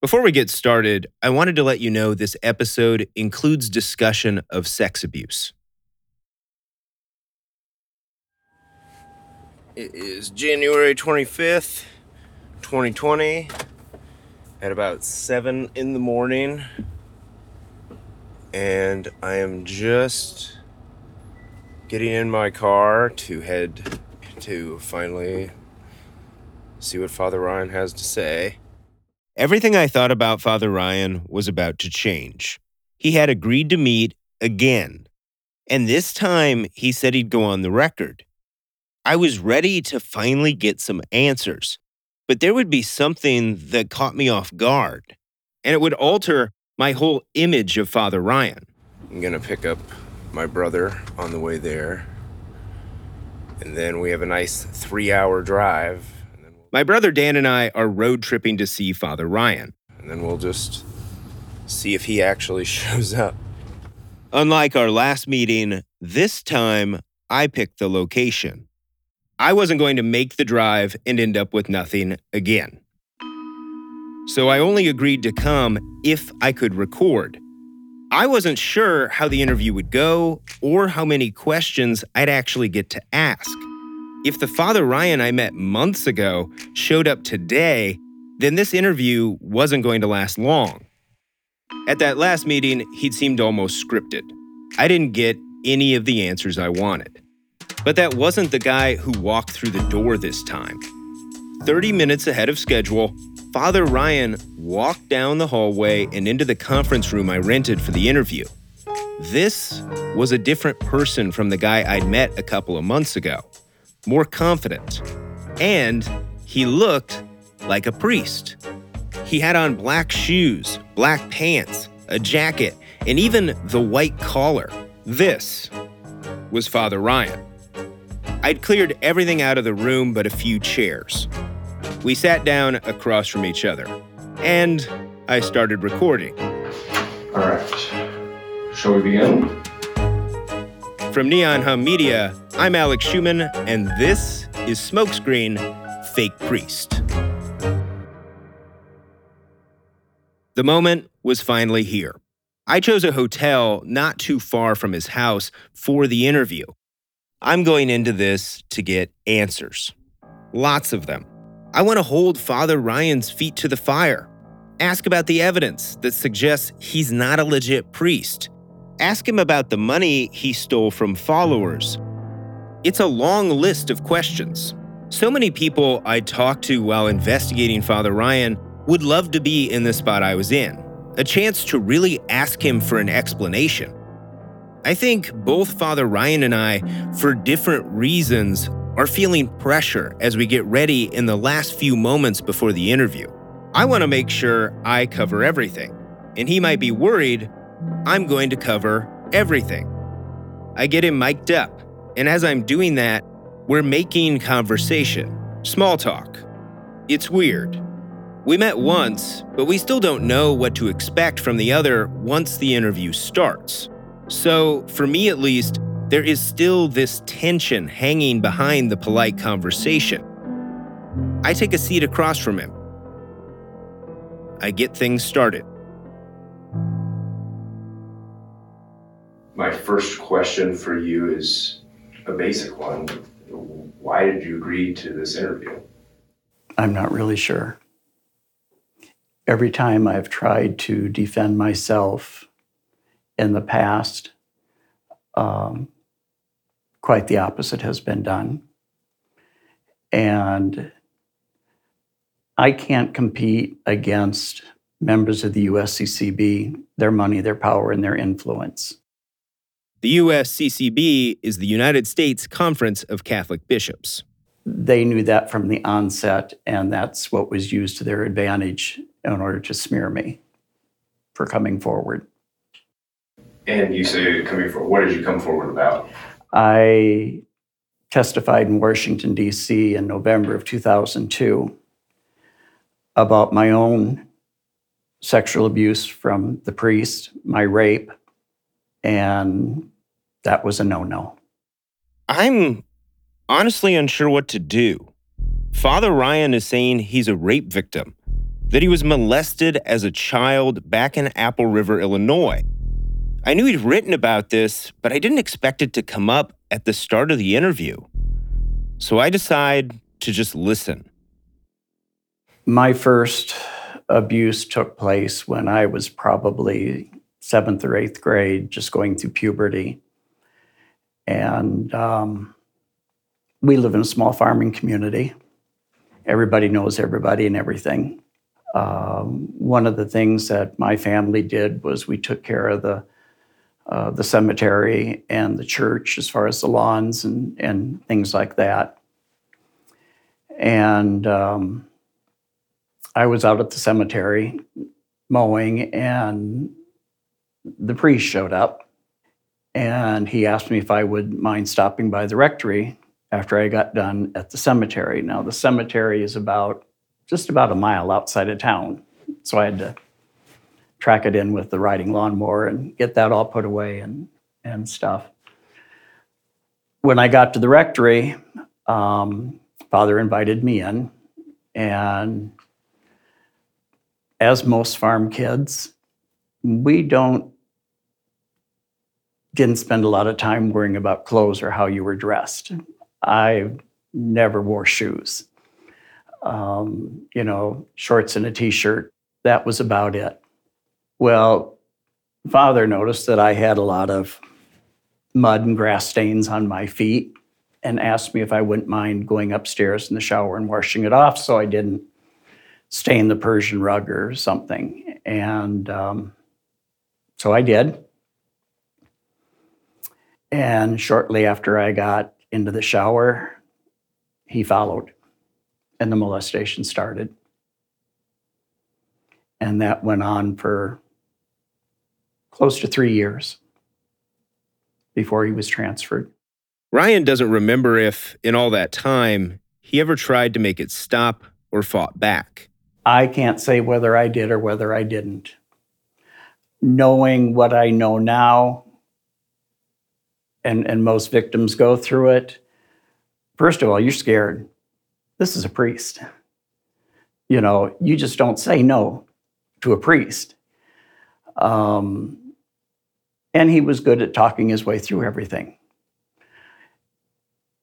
Before we get started, I wanted to let you know this episode includes discussion of sex abuse. It is January 25th, 2020, at about 7 in the morning. And I am just getting in my car to head to finally see what Father Ryan has to say. Everything I thought about Father Ryan was about to change. He had agreed to meet again, and this time he said he'd go on the record. I was ready to finally get some answers, but there would be something that caught me off guard, and it would alter my whole image of Father Ryan. I'm gonna pick up my brother on the way there, and then we have a nice three hour drive my brother Dan and I are road tripping to see Father Ryan. And then we'll just see if he actually shows up. Unlike our last meeting, this time I picked the location. I wasn't going to make the drive and end up with nothing again. So I only agreed to come if I could record. I wasn't sure how the interview would go or how many questions I'd actually get to ask. If the Father Ryan I met months ago showed up today, then this interview wasn't going to last long. At that last meeting, he'd seemed almost scripted. I didn't get any of the answers I wanted. But that wasn't the guy who walked through the door this time. 30 minutes ahead of schedule, Father Ryan walked down the hallway and into the conference room I rented for the interview. This was a different person from the guy I'd met a couple of months ago more confident, and he looked like a priest. He had on black shoes, black pants, a jacket, and even the white collar. This was Father Ryan. I'd cleared everything out of the room but a few chairs. We sat down across from each other, and I started recording. All right. Shall we begin? From Neon Hum Media, I'm Alex Schumann, and this is Smokescreen Fake Priest. The moment was finally here. I chose a hotel not too far from his house for the interview. I'm going into this to get answers. Lots of them. I want to hold Father Ryan's feet to the fire. Ask about the evidence that suggests he's not a legit priest Ask him about the money he stole from followers. It's a long list of questions. So many people I talked to while investigating Father Ryan would love to be in the spot I was in, a chance to really ask him for an explanation. I think both Father Ryan and I, for different reasons, are feeling pressure as we get ready in the last few moments before the interview. I want to make sure I cover everything, and he might be worried I'm going to cover everything. I get him mic'd up, and as I'm doing that, we're making conversation, small talk. It's weird. We met once, but we still don't know what to expect from the other once the interview starts. So, for me at least, there is still this tension hanging behind the polite conversation. I take a seat across from him. I get things started. My first question for you is a basic one. Why did you agree to this interview? I'm not really sure. Every time I've tried to defend myself in the past, um, quite the opposite has been done. And I can't compete against members of the USCCB, their money, their power, and their influence. The USCCB is the United States Conference of Catholic Bishops. They knew that from the onset, and that's what was used to their advantage in order to smear me for coming forward. And you say coming forward, what did you come forward about? I testified in Washington, D.C. in November of 2002 about my own sexual abuse from the priest, my rape, and that was a no no. I'm honestly unsure what to do. Father Ryan is saying he's a rape victim. that he was molested as a child back in Apple River, Illinois. I knew he'd written about this, but I didn't expect it to come up at the start of the interview. So I decide to just listen. My first abuse took place when I was probably seventh or eighth grade, just going through puberty. And um, we live in a small farming community. Everybody knows everybody and everything. Um, one of the things that my family did was we took care of the uh, the cemetery and the church as far as the lawns and, and things like that. And um, I was out at the cemetery mowing, and the priest showed up. And he asked me if I would mind stopping by the rectory after I got done at the cemetery. Now, the cemetery is about just about a mile outside of town. So I had to track it in with the riding lawnmower and get that all put away and, and stuff. When I got to the rectory, um, Father invited me in, and as most farm kids, we don't didn't spend a lot of time worrying about clothes or how you were dressed. I never wore shoes. Um, you know, shorts and a t-shirt. That was about it. Well, father noticed that I had a lot of mud and grass stains on my feet and asked me if I wouldn't mind going upstairs in the shower and washing it off so I didn't stain the Persian rug or something. And um, so I did. And shortly after I got into the shower, he followed and the molestation started. And that went on for close to three years before he was transferred. Ryan doesn't remember if, in all that time, he ever tried to make it stop or fought back. I can't say whether I did or whether I didn't. Knowing what I know now, and, and most victims go through it, first of all, you're scared. This is a priest. You know, you just don't say no to a priest. Um, and he was good at talking his way through everything.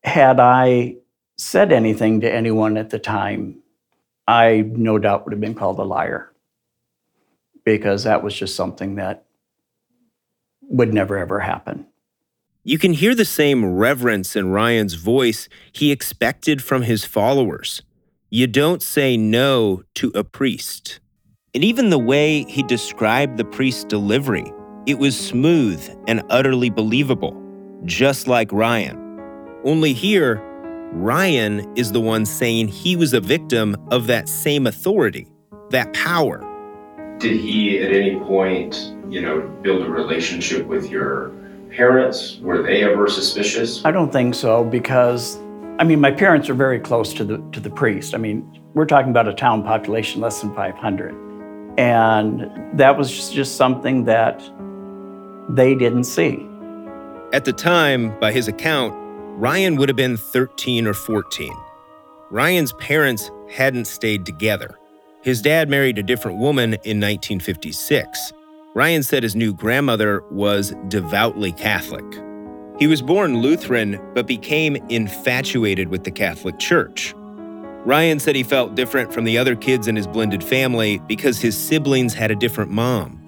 Had I said anything to anyone at the time, I no doubt would have been called a liar because that was just something that would never ever happen. You can hear the same reverence in Ryan's voice he expected from his followers. You don't say no to a priest. And even the way he described the priest's delivery it was smooth and utterly believable, just like Ryan. Only here, Ryan is the one saying he was a victim of that same authority, that power. Did he at any point, you know, build a relationship with your parents? Were they ever suspicious? I don't think so because I mean my parents are very close to the to the priest. I mean, we're talking about a town population less than 500. And that was just, just something that they didn't see. At the time, by his account, Ryan would have been 13 or 14. Ryan's parents hadn't stayed together. His dad married a different woman in 1956. Ryan said his new grandmother was devoutly Catholic. He was born Lutheran, but became infatuated with the Catholic Church. Ryan said he felt different from the other kids in his blended family because his siblings had a different mom.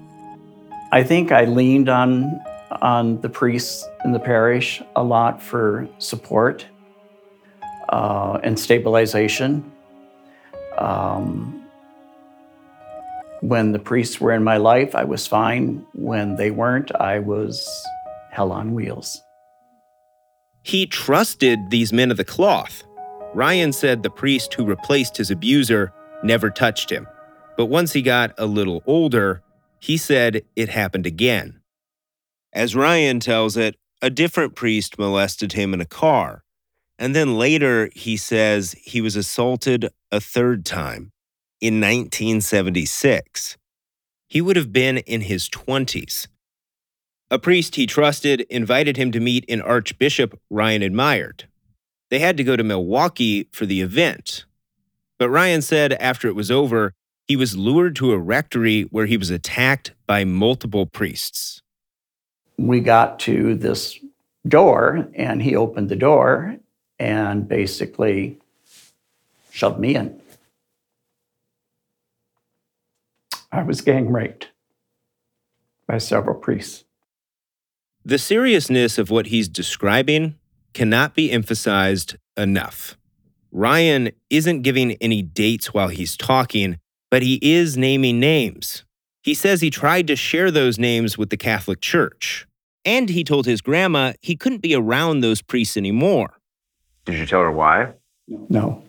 I think I leaned on on the priests in the parish a lot for support uh, and stabilization. Um, when the priests were in my life, I was fine. When they weren't, I was hell on wheels. He trusted these men of the cloth. Ryan said the priest who replaced his abuser never touched him. But once he got a little older, he said it happened again. As Ryan tells it, a different priest molested him in a car. And then later, he says he was assaulted a third time in 1976. He would have been in his 20s. A priest he trusted invited him to meet an archbishop Ryan admired. They had to go to Milwaukee for the event. But Ryan said after it was over, he was lured to a rectory where he was attacked by multiple priests. We got to this door, and he opened the door and basically shoved me in. I was gang raped by several priests. The seriousness of what he's describing cannot be emphasized enough. Ryan isn't giving any dates while he's talking, but he is naming names. He says he tried to share those names with the Catholic Church. And he told his grandma he couldn't be around those priests anymore. Did you tell her why? No,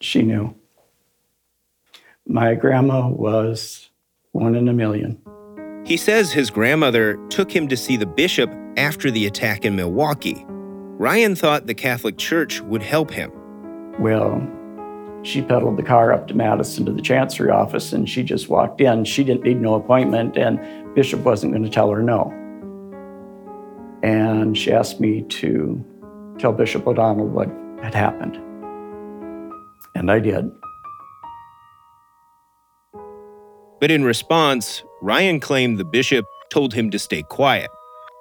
she knew. My grandma was one in a million. He says his grandmother took him to see the bishop after the attack in Milwaukee. Ryan thought the Catholic Church would help him. Well, she pedaled the car up to Madison to the chancery office and she just walked in. She didn't need no appointment, and Bishop wasn't going to tell her no. And she asked me to tell Bishop O'Donnell what had happened. And I did. But in response, Ryan claimed the bishop told him to stay quiet.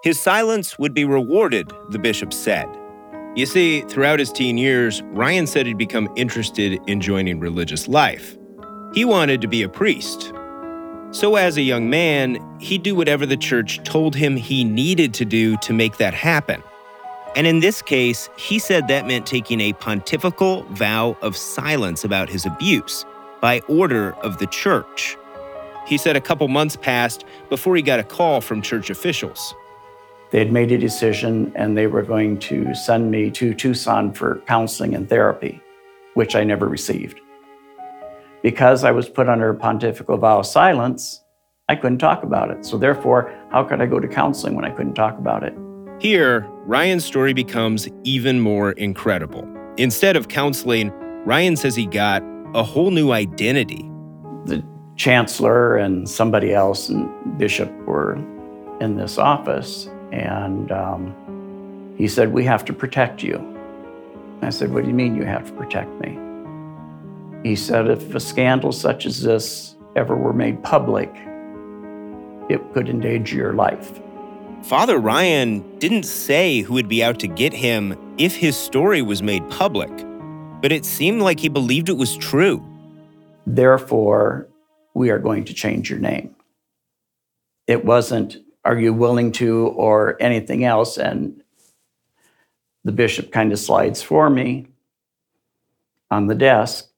His silence would be rewarded, the bishop said. You see, throughout his teen years, Ryan said he'd become interested in joining religious life. He wanted to be a priest. So, as a young man, he'd do whatever the church told him he needed to do to make that happen. And in this case, he said that meant taking a pontifical vow of silence about his abuse by order of the church. He said a couple months passed before he got a call from church officials. They had made a decision and they were going to send me to Tucson for counseling and therapy, which I never received. Because I was put under a pontifical vow of silence, I couldn't talk about it. So, therefore, how could I go to counseling when I couldn't talk about it? Here, Ryan's story becomes even more incredible. Instead of counseling, Ryan says he got a whole new identity. The chancellor and somebody else and bishop were in this office, and um, he said, We have to protect you. I said, What do you mean you have to protect me? He said, If a scandal such as this ever were made public, it could endanger your life. Father Ryan didn't say who would be out to get him if his story was made public, but it seemed like he believed it was true. Therefore, we are going to change your name. It wasn't, are you willing to, or anything else? And the bishop kind of slides for me on the desk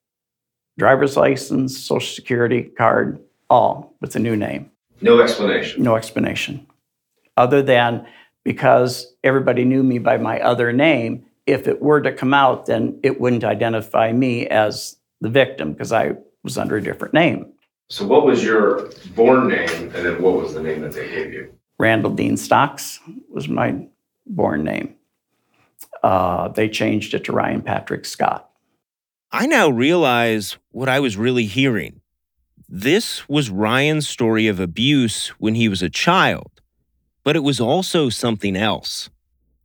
driver's license, social security card, all with a new name. No explanation. No explanation. Other than because everybody knew me by my other name, if it were to come out, then it wouldn't identify me as the victim because I was under a different name. So, what was your born name, and then what was the name that they gave you? Randall Dean Stocks was my born name. Uh, they changed it to Ryan Patrick Scott. I now realize what I was really hearing. This was Ryan's story of abuse when he was a child, but it was also something else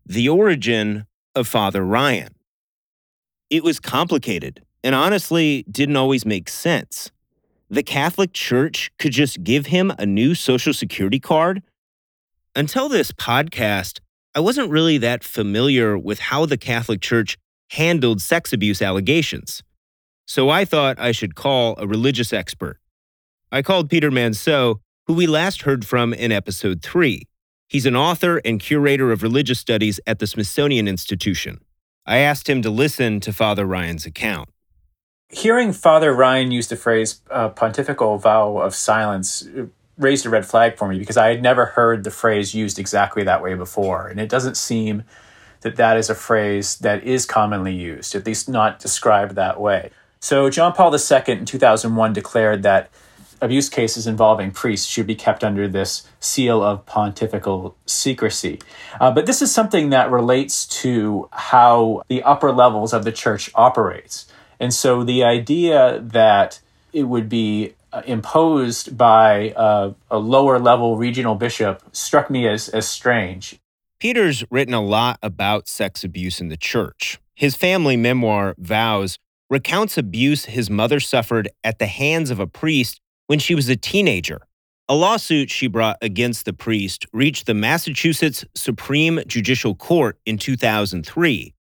the origin of Father Ryan. It was complicated and honestly didn't always make sense. The Catholic Church could just give him a new Social Security card? Until this podcast, I wasn't really that familiar with how the Catholic Church handled sex abuse allegations. So I thought I should call a religious expert. I called Peter Manseau, who we last heard from in episode 3. He's an author and curator of religious studies at the Smithsonian Institution. I asked him to listen to Father Ryan's account. Hearing Father Ryan use the phrase uh, pontifical vow of silence raised a red flag for me because I had never heard the phrase used exactly that way before. And it doesn't seem that that is a phrase that is commonly used, at least not described that way. So, John Paul II in 2001 declared that abuse cases involving priests should be kept under this seal of pontifical secrecy. Uh, but this is something that relates to how the upper levels of the church operates. And so the idea that it would be uh, imposed by uh, a lower level regional bishop struck me as, as strange. Peter's written a lot about sex abuse in the church. His family memoir, Vows, recounts abuse his mother suffered at the hands of a priest when she was a teenager. A lawsuit she brought against the priest reached the Massachusetts Supreme Judicial Court in 2003.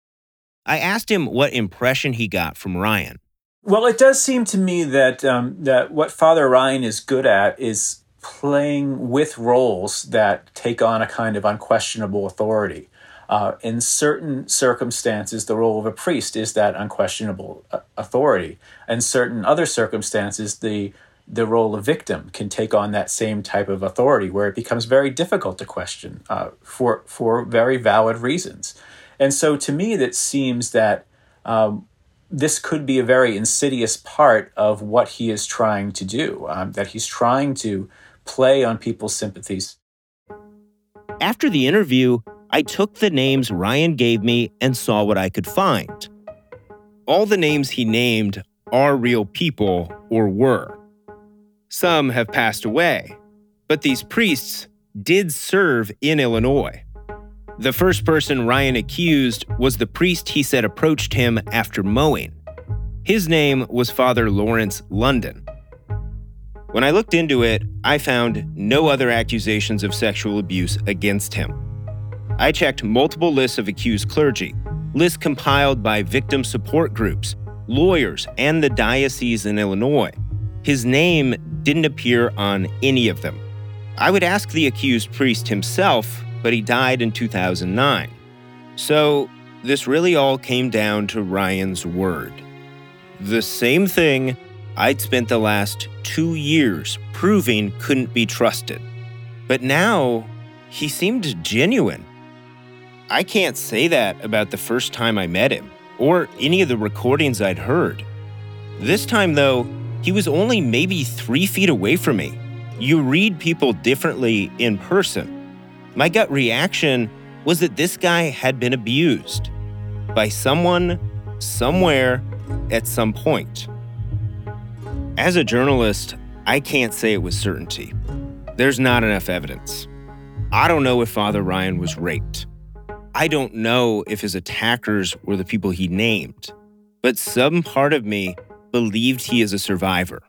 I asked him what impression he got from Ryan. Well, it does seem to me that um, that what Father Ryan is good at is playing with roles that take on a kind of unquestionable authority. Uh, in certain circumstances, the role of a priest is that unquestionable uh, authority. In certain other circumstances, the the role of victim can take on that same type of authority, where it becomes very difficult to question uh, for for very valid reasons. And so, to me, that seems that um, this could be a very insidious part of what he is trying to do. Um, that he's trying to play on people's sympathies. After the interview, I took the names Ryan gave me and saw what I could find. All the names he named are real people or were. Some have passed away, but these priests did serve in Illinois. The first person Ryan accused was the priest he said approached him after mowing. His name was Father Lawrence London. When I looked into it, I found no other accusations of sexual abuse against him. I checked multiple lists of accused clergy, lists compiled by victim support groups, lawyers, and the diocese in Illinois. His name didn't appear on any of them. I would ask the accused priest himself, but he died in 2009. So, this really all came down to Ryan's word. The same thing I'd spent the last two years proving couldn't be trusted. But now, he seemed genuine. I can't say that about the first time I met him, or any of the recordings I'd heard. This time, though, he was only maybe three feet away from me. You read people differently in person. My gut reaction was that this guy had been abused by someone, somewhere, at some point. As a journalist, I can't say it with certainty. There's not enough evidence. I don't know if Father Ryan was raped. I don't know if his attackers were the people he named, but some part of me believed he is a survivor.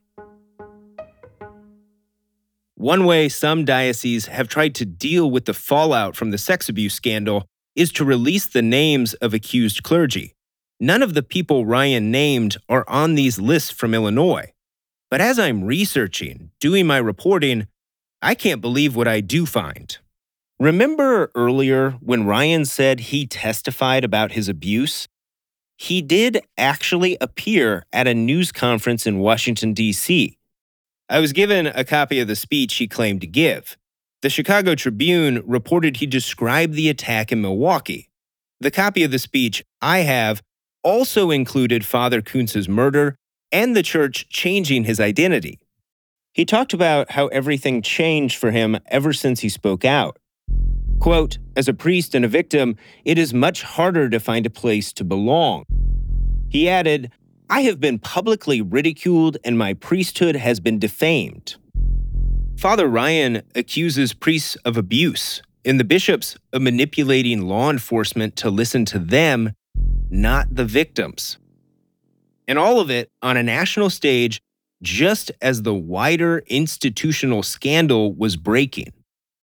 One way some dioceses have tried to deal with the fallout from the sex abuse scandal is to release the names of accused clergy. None of the people Ryan named are on these lists from Illinois. But as I'm researching, doing my reporting, I can't believe what I do find. Remember earlier when Ryan said he testified about his abuse? He did actually appear at a news conference in Washington, D.C. I was given a copy of the speech he claimed to give. The Chicago Tribune reported he described the attack in Milwaukee. The copy of the speech I have also included Father Kunz's murder and the church changing his identity. He talked about how everything changed for him ever since he spoke out. Quote, as a priest and a victim, it is much harder to find a place to belong. He added, I have been publicly ridiculed and my priesthood has been defamed. Father Ryan accuses priests of abuse and the bishops of manipulating law enforcement to listen to them, not the victims. And all of it on a national stage just as the wider institutional scandal was breaking.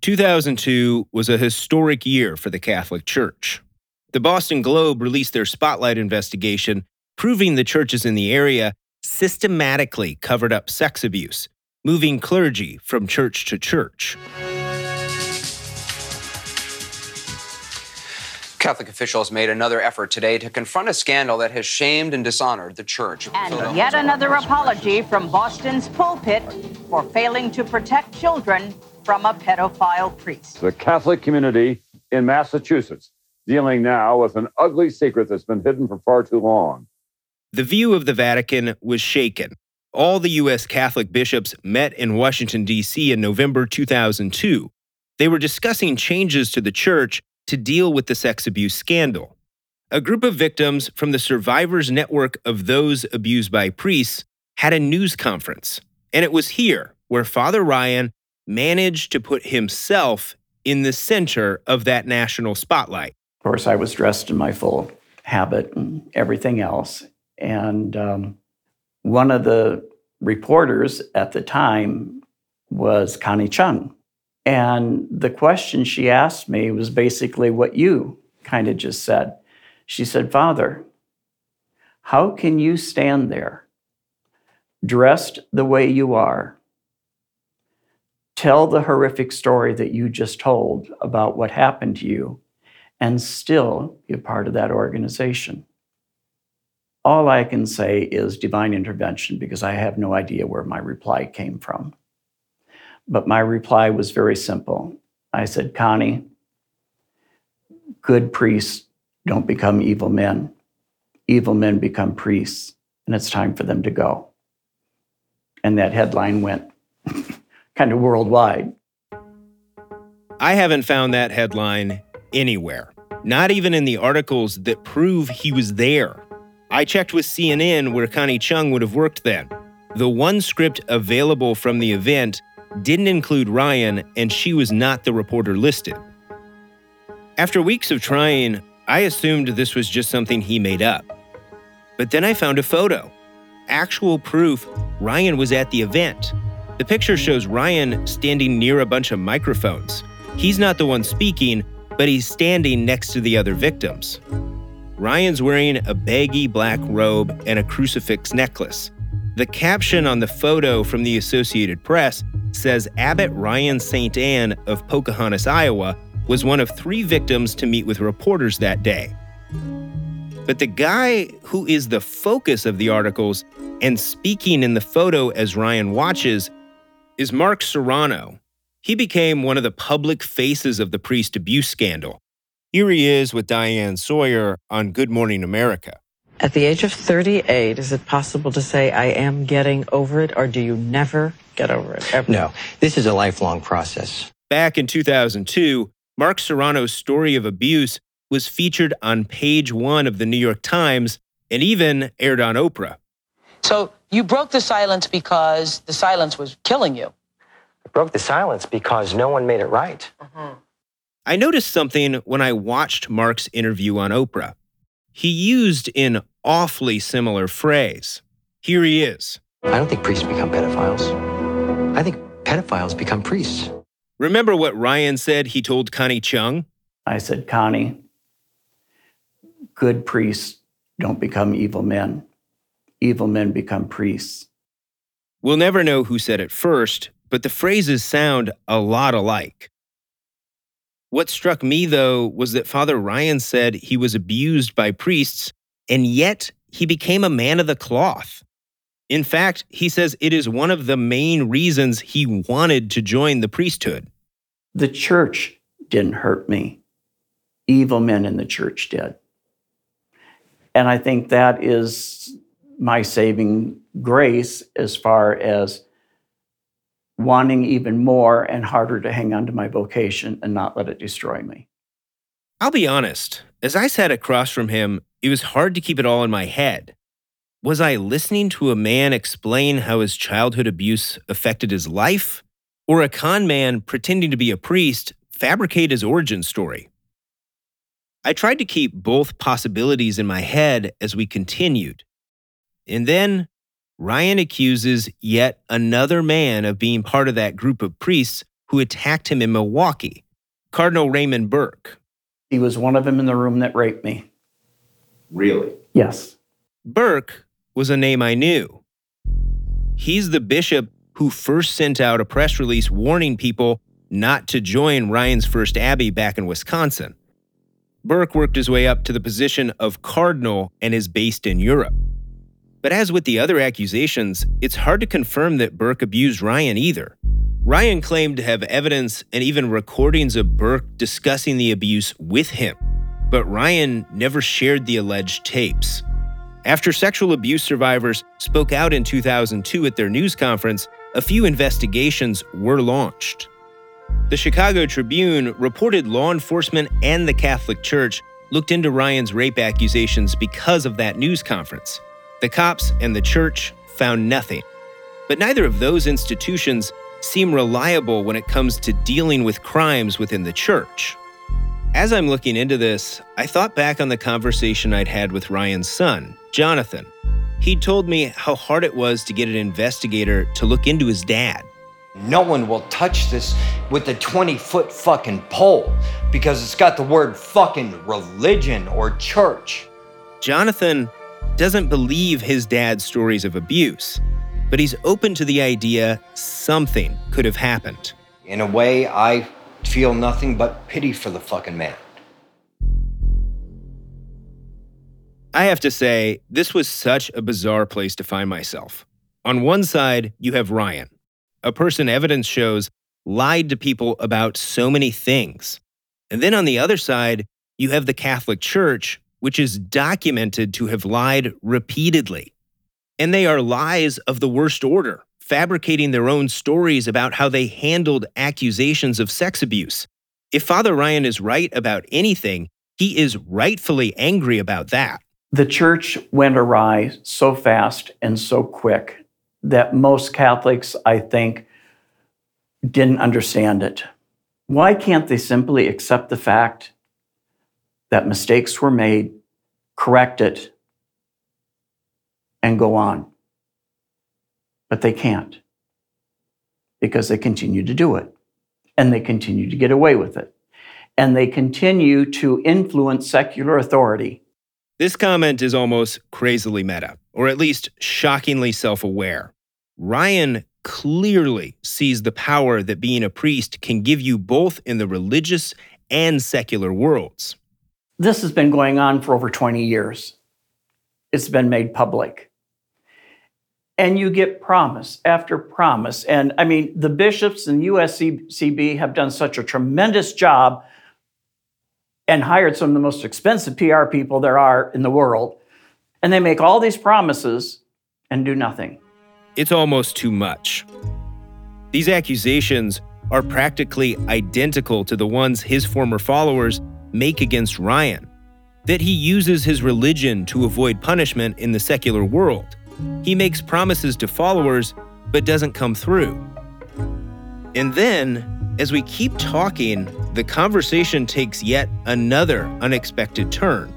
2002 was a historic year for the Catholic Church. The Boston Globe released their spotlight investigation, proving the churches in the area systematically covered up sex abuse, moving clergy from church to church. Catholic officials made another effort today to confront a scandal that has shamed and dishonored the church. And yet another apology from Boston's pulpit for failing to protect children from a pedophile priest. The Catholic community in Massachusetts dealing now with an ugly secret that's been hidden for far too long. The view of the Vatican was shaken. All the U.S. Catholic bishops met in Washington, D.C. in November 2002. They were discussing changes to the church to deal with the sex abuse scandal. A group of victims from the Survivors Network of Those Abused by Priests had a news conference, and it was here where Father Ryan managed to put himself in the center of that national spotlight. Of course, I was dressed in my full habit and everything else. And um, one of the reporters at the time was Connie Chung. And the question she asked me was basically what you kind of just said. She said, Father, how can you stand there, dressed the way you are, tell the horrific story that you just told about what happened to you, and still be a part of that organization? All I can say is divine intervention because I have no idea where my reply came from. But my reply was very simple. I said, Connie, good priests don't become evil men. Evil men become priests, and it's time for them to go. And that headline went kind of worldwide. I haven't found that headline anywhere, not even in the articles that prove he was there. I checked with CNN where Connie Chung would have worked then. The one script available from the event didn't include Ryan, and she was not the reporter listed. After weeks of trying, I assumed this was just something he made up. But then I found a photo. Actual proof Ryan was at the event. The picture shows Ryan standing near a bunch of microphones. He's not the one speaking, but he's standing next to the other victims. Ryan's wearing a baggy black robe and a crucifix necklace. The caption on the photo from the Associated Press says Abbot Ryan St. Anne of Pocahontas, Iowa, was one of three victims to meet with reporters that day. But the guy who is the focus of the articles and speaking in the photo as Ryan watches is Mark Serrano. He became one of the public faces of the priest abuse scandal. Here he is with Diane Sawyer on Good Morning America. At the age of 38, is it possible to say, I am getting over it, or do you never get over it? Ever? No, this is a lifelong process. Back in 2002, Mark Serrano's story of abuse was featured on page one of the New York Times and even aired on Oprah. So you broke the silence because the silence was killing you. I broke the silence because no one made it right. Mm-hmm. I noticed something when I watched Mark's interview on Oprah. He used an awfully similar phrase. Here he is. I don't think priests become pedophiles. I think pedophiles become priests. Remember what Ryan said he told Connie Chung? I said, Connie, good priests don't become evil men. Evil men become priests. We'll never know who said it first, but the phrases sound a lot alike. What struck me, though, was that Father Ryan said he was abused by priests, and yet he became a man of the cloth. In fact, he says it is one of the main reasons he wanted to join the priesthood. The church didn't hurt me, evil men in the church did. And I think that is my saving grace as far as wanting even more and harder to hang on to my vocation and not let it destroy me. I'll be honest, as I sat across from him, it was hard to keep it all in my head. Was I listening to a man explain how his childhood abuse affected his life? Or a con man pretending to be a priest fabricate his origin story? I tried to keep both possibilities in my head as we continued. And then Ryan accuses yet another man of being part of that group of priests who attacked him in Milwaukee, Cardinal Raymond Burke. He was one of them in the room that raped me. Really? Yes. Burke was a name I knew. He's the bishop who first sent out a press release warning people not to join Ryan's First Abbey back in Wisconsin. Burke worked his way up to the position of cardinal and is based in Europe. But as with the other accusations, it's hard to confirm that Burke abused Ryan either. Ryan claimed to have evidence and even recordings of Burke discussing the abuse with him, but Ryan never shared the alleged tapes. After sexual abuse survivors spoke out in 2002 at their news conference, a few investigations were launched. The Chicago Tribune reported law enforcement and the Catholic Church looked into Ryan's rape accusations because of that news conference. The cops and the church found nothing. But neither of those institutions seem reliable when it comes to dealing with crimes within the church. As I'm looking into this, I thought back on the conversation I'd had with Ryan's son, Jonathan. He'd told me how hard it was to get an investigator to look into his dad. No one will touch this with a 20 foot fucking pole because it's got the word fucking religion or church. Jonathan doesn't believe his dad's stories of abuse, but he's open to the idea something could have happened. In a way, I feel nothing but pity for the fucking man. I have to say, this was such a bizarre place to find myself. On one side, you have Ryan, a person evidence shows lied to people about so many things. And then on the other side, you have the Catholic Church, which is documented to have lied repeatedly. And they are lies of the worst order, fabricating their own stories about how they handled accusations of sex abuse. If Father Ryan is right about anything, he is rightfully angry about that. The church went awry so fast and so quick that most Catholics, I think, didn't understand it. Why can't they simply accept the fact that mistakes were made, correct it, and go on? But they can't because they continue to do it and they continue to get away with it and they continue to influence secular authority. This comment is almost crazily meta, or at least shockingly self aware. Ryan clearly sees the power that being a priest can give you both in the religious and secular worlds. This has been going on for over 20 years. It's been made public. And you get promise after promise. And I mean, the bishops and USCB have done such a tremendous job and hired some of the most expensive PR people there are in the world. And they make all these promises and do nothing. It's almost too much. These accusations are practically identical to the ones his former followers make against Ryan that he uses his religion to avoid punishment in the secular world. He makes promises to followers, but doesn't come through. And then, as we keep talking, the conversation takes yet another unexpected turn.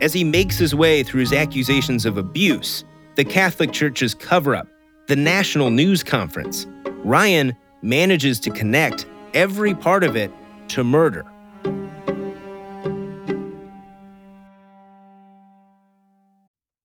As he makes his way through his accusations of abuse, the Catholic Church's cover up, the national news conference, Ryan manages to connect every part of it to murder.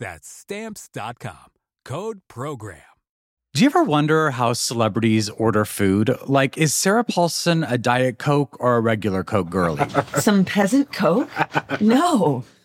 That's stamps.com. Code program. Do you ever wonder how celebrities order food? Like, is Sarah Paulson a Diet Coke or a regular Coke girlie? Some peasant Coke? No.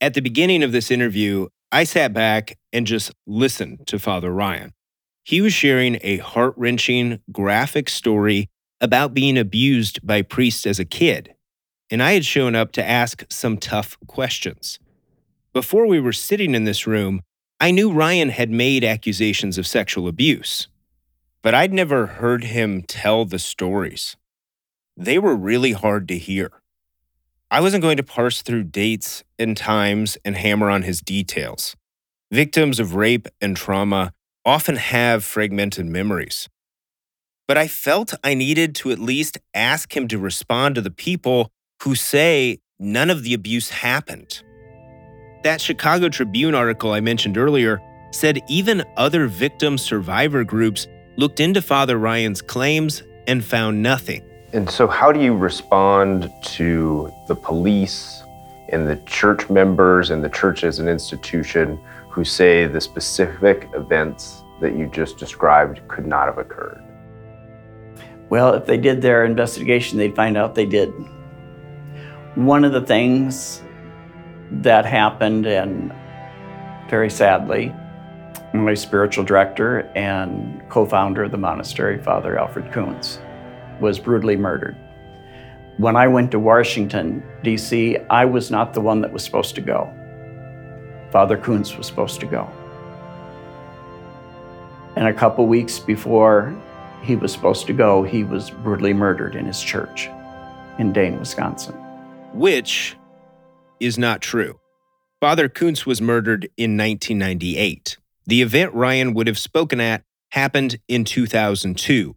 At the beginning of this interview, I sat back and just listened to Father Ryan. He was sharing a heart wrenching, graphic story about being abused by priests as a kid, and I had shown up to ask some tough questions. Before we were sitting in this room, I knew Ryan had made accusations of sexual abuse, but I'd never heard him tell the stories. They were really hard to hear. I wasn't going to parse through dates and times and hammer on his details. Victims of rape and trauma often have fragmented memories. But I felt I needed to at least ask him to respond to the people who say none of the abuse happened. That Chicago Tribune article I mentioned earlier said even other victim survivor groups looked into Father Ryan's claims and found nothing. And so, how do you respond to the police and the church members and the church as an institution who say the specific events that you just described could not have occurred? Well, if they did their investigation, they'd find out they did. One of the things that happened, and very sadly, my spiritual director and co founder of the monastery, Father Alfred Kunz, was brutally murdered. When I went to Washington, D.C., I was not the one that was supposed to go. Father Kunz was supposed to go. And a couple weeks before he was supposed to go, he was brutally murdered in his church in Dane, Wisconsin. Which is not true. Father Kunz was murdered in 1998. The event Ryan would have spoken at happened in 2002.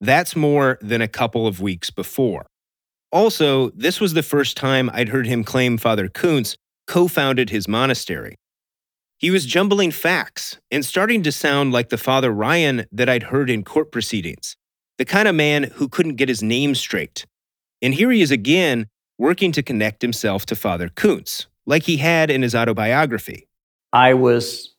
That's more than a couple of weeks before. Also, this was the first time I'd heard him claim Father Kunz co founded his monastery. He was jumbling facts and starting to sound like the Father Ryan that I'd heard in court proceedings, the kind of man who couldn't get his name straight. And here he is again, working to connect himself to Father Kunz, like he had in his autobiography. I was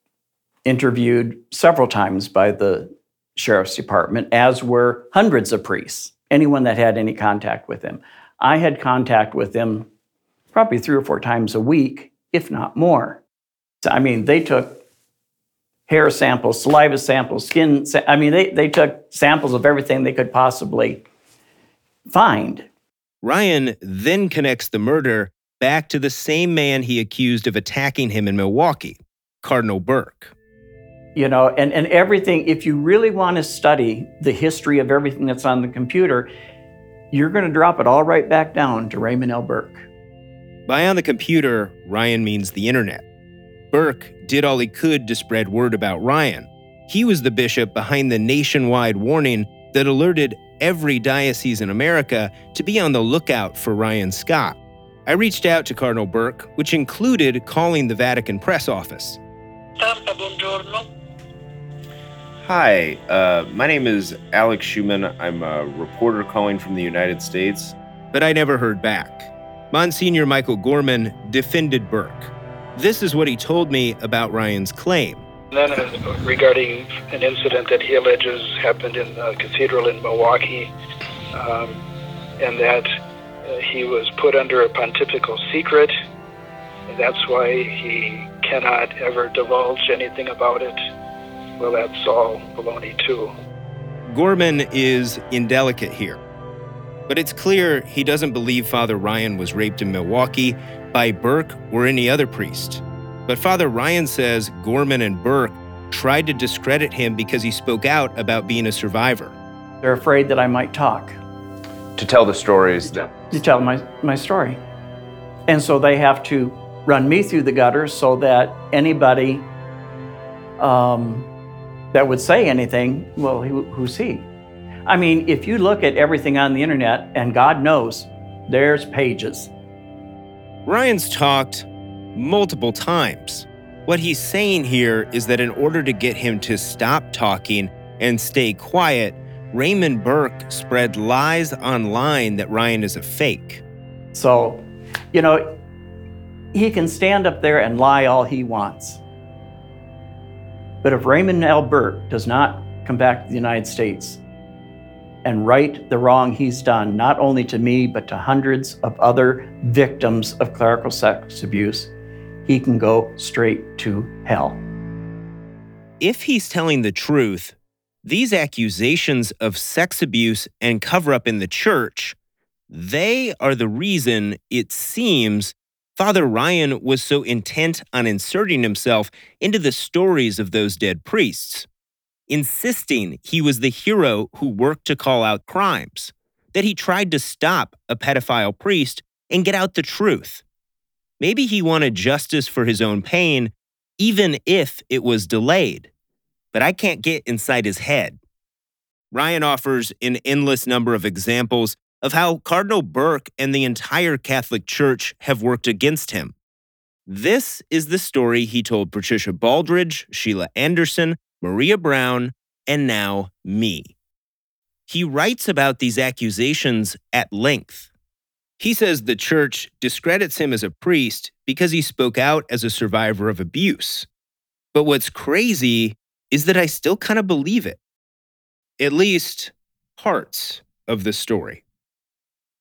interviewed several times by the sheriff's department, as were hundreds of priests, anyone that had any contact with him. I had contact with them probably three or four times a week, if not more. So, I mean, they took hair samples, saliva samples, skin. I mean, they, they took samples of everything they could possibly find. Ryan then connects the murder back to the same man he accused of attacking him in Milwaukee, Cardinal Burke you know and, and everything if you really want to study the history of everything that's on the computer you're going to drop it all right back down to raymond l. Burke. By on the computer ryan means the internet. Burke did all he could to spread word about ryan. He was the bishop behind the nationwide warning that alerted every diocese in america to be on the lookout for ryan scott. I reached out to cardinal burke which included calling the vatican press office Hi, uh, my name is Alex Schumann. I'm a reporter calling from the United States, but I never heard back. Monsignor Michael Gorman defended Burke. This is what he told me about Ryan's claim. Then, uh, regarding an incident that he alleges happened in a cathedral in Milwaukee, um, and that uh, he was put under a pontifical secret, and that's why he cannot ever divulge anything about it well, that's all baloney, too. Gorman is indelicate here. But it's clear he doesn't believe Father Ryan was raped in Milwaukee by Burke or any other priest. But Father Ryan says Gorman and Burke tried to discredit him because he spoke out about being a survivor. They're afraid that I might talk. To tell the stories that. To tell my, my story. And so they have to run me through the gutter so that anybody um, that would say anything, well, who's he? I mean, if you look at everything on the internet, and God knows, there's pages. Ryan's talked multiple times. What he's saying here is that in order to get him to stop talking and stay quiet, Raymond Burke spread lies online that Ryan is a fake. So, you know, he can stand up there and lie all he wants. But if Raymond. Burke does not come back to the United States and right the wrong he's done, not only to me, but to hundreds of other victims of clerical sex abuse, he can go straight to hell. If he's telling the truth, these accusations of sex abuse and cover up in the church, they are the reason it seems Father Ryan was so intent on inserting himself into the stories of those dead priests, insisting he was the hero who worked to call out crimes, that he tried to stop a pedophile priest and get out the truth. Maybe he wanted justice for his own pain, even if it was delayed. But I can't get inside his head. Ryan offers an endless number of examples of how Cardinal Burke and the entire Catholic Church have worked against him. This is the story he told Patricia Baldridge, Sheila Anderson, Maria Brown, and now me. He writes about these accusations at length. He says the church discredits him as a priest because he spoke out as a survivor of abuse. But what's crazy is that I still kind of believe it. At least parts of the story.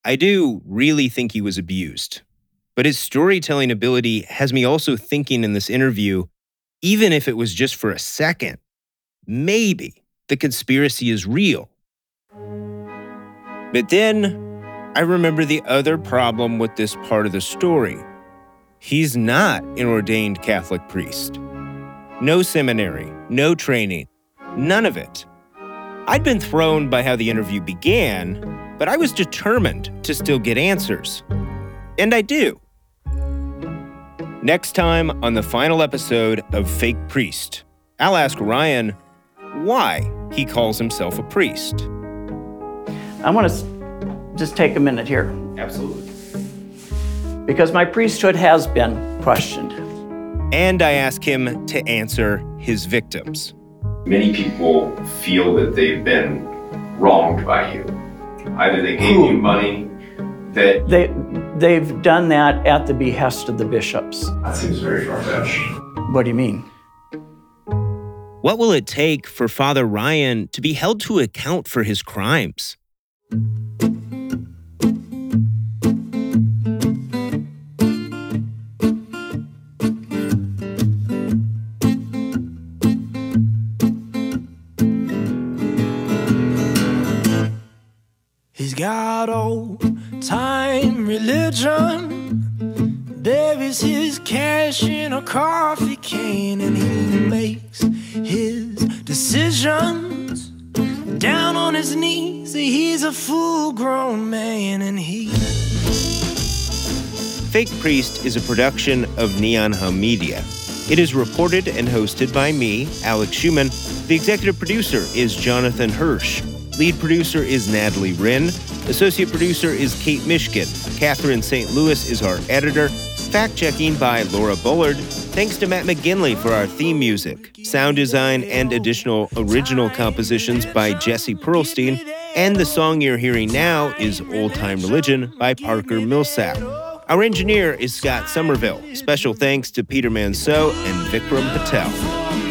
I do really think he was abused, but his storytelling ability has me also thinking in this interview, even if it was just for a second, maybe the conspiracy is real. But then I remember the other problem with this part of the story. He's not an ordained Catholic priest. No seminary, no training, none of it. I'd been thrown by how the interview began, but I was determined to still get answers. And I do. Next time on the final episode of Fake Priest, I'll ask Ryan why he calls himself a priest. I want to just take a minute here. Absolutely. Because my priesthood has been questioned. And I ask him to answer his victims. Many people feel that they've been wronged by you. Either they gave you money that They, they've done that at the behest of the bishops. that seems very far fetched. What do you mean? What will it take for Father Ryan to be held to account for his crimes? Religion. Buries his cash in a coffee can and he makes his decisions down on his knees. He's a full grown man and he. Fake Priest is a production of Neon Hum Media. It is reported and hosted by me, Alex Schumann. The executive producer is Jonathan Hirsch. Lead producer is Natalie Wren. Associate producer is Kate Mishkin. Catherine St. Louis is our editor. Fact checking by Laura Bullard. Thanks to Matt McGinley for our theme music. Sound design and additional original compositions by Jesse Pearlstein. And the song you're hearing now is Old Time Religion by Parker Millsap. Our engineer is Scott Somerville. Special thanks to Peter Manso and Vikram Patel.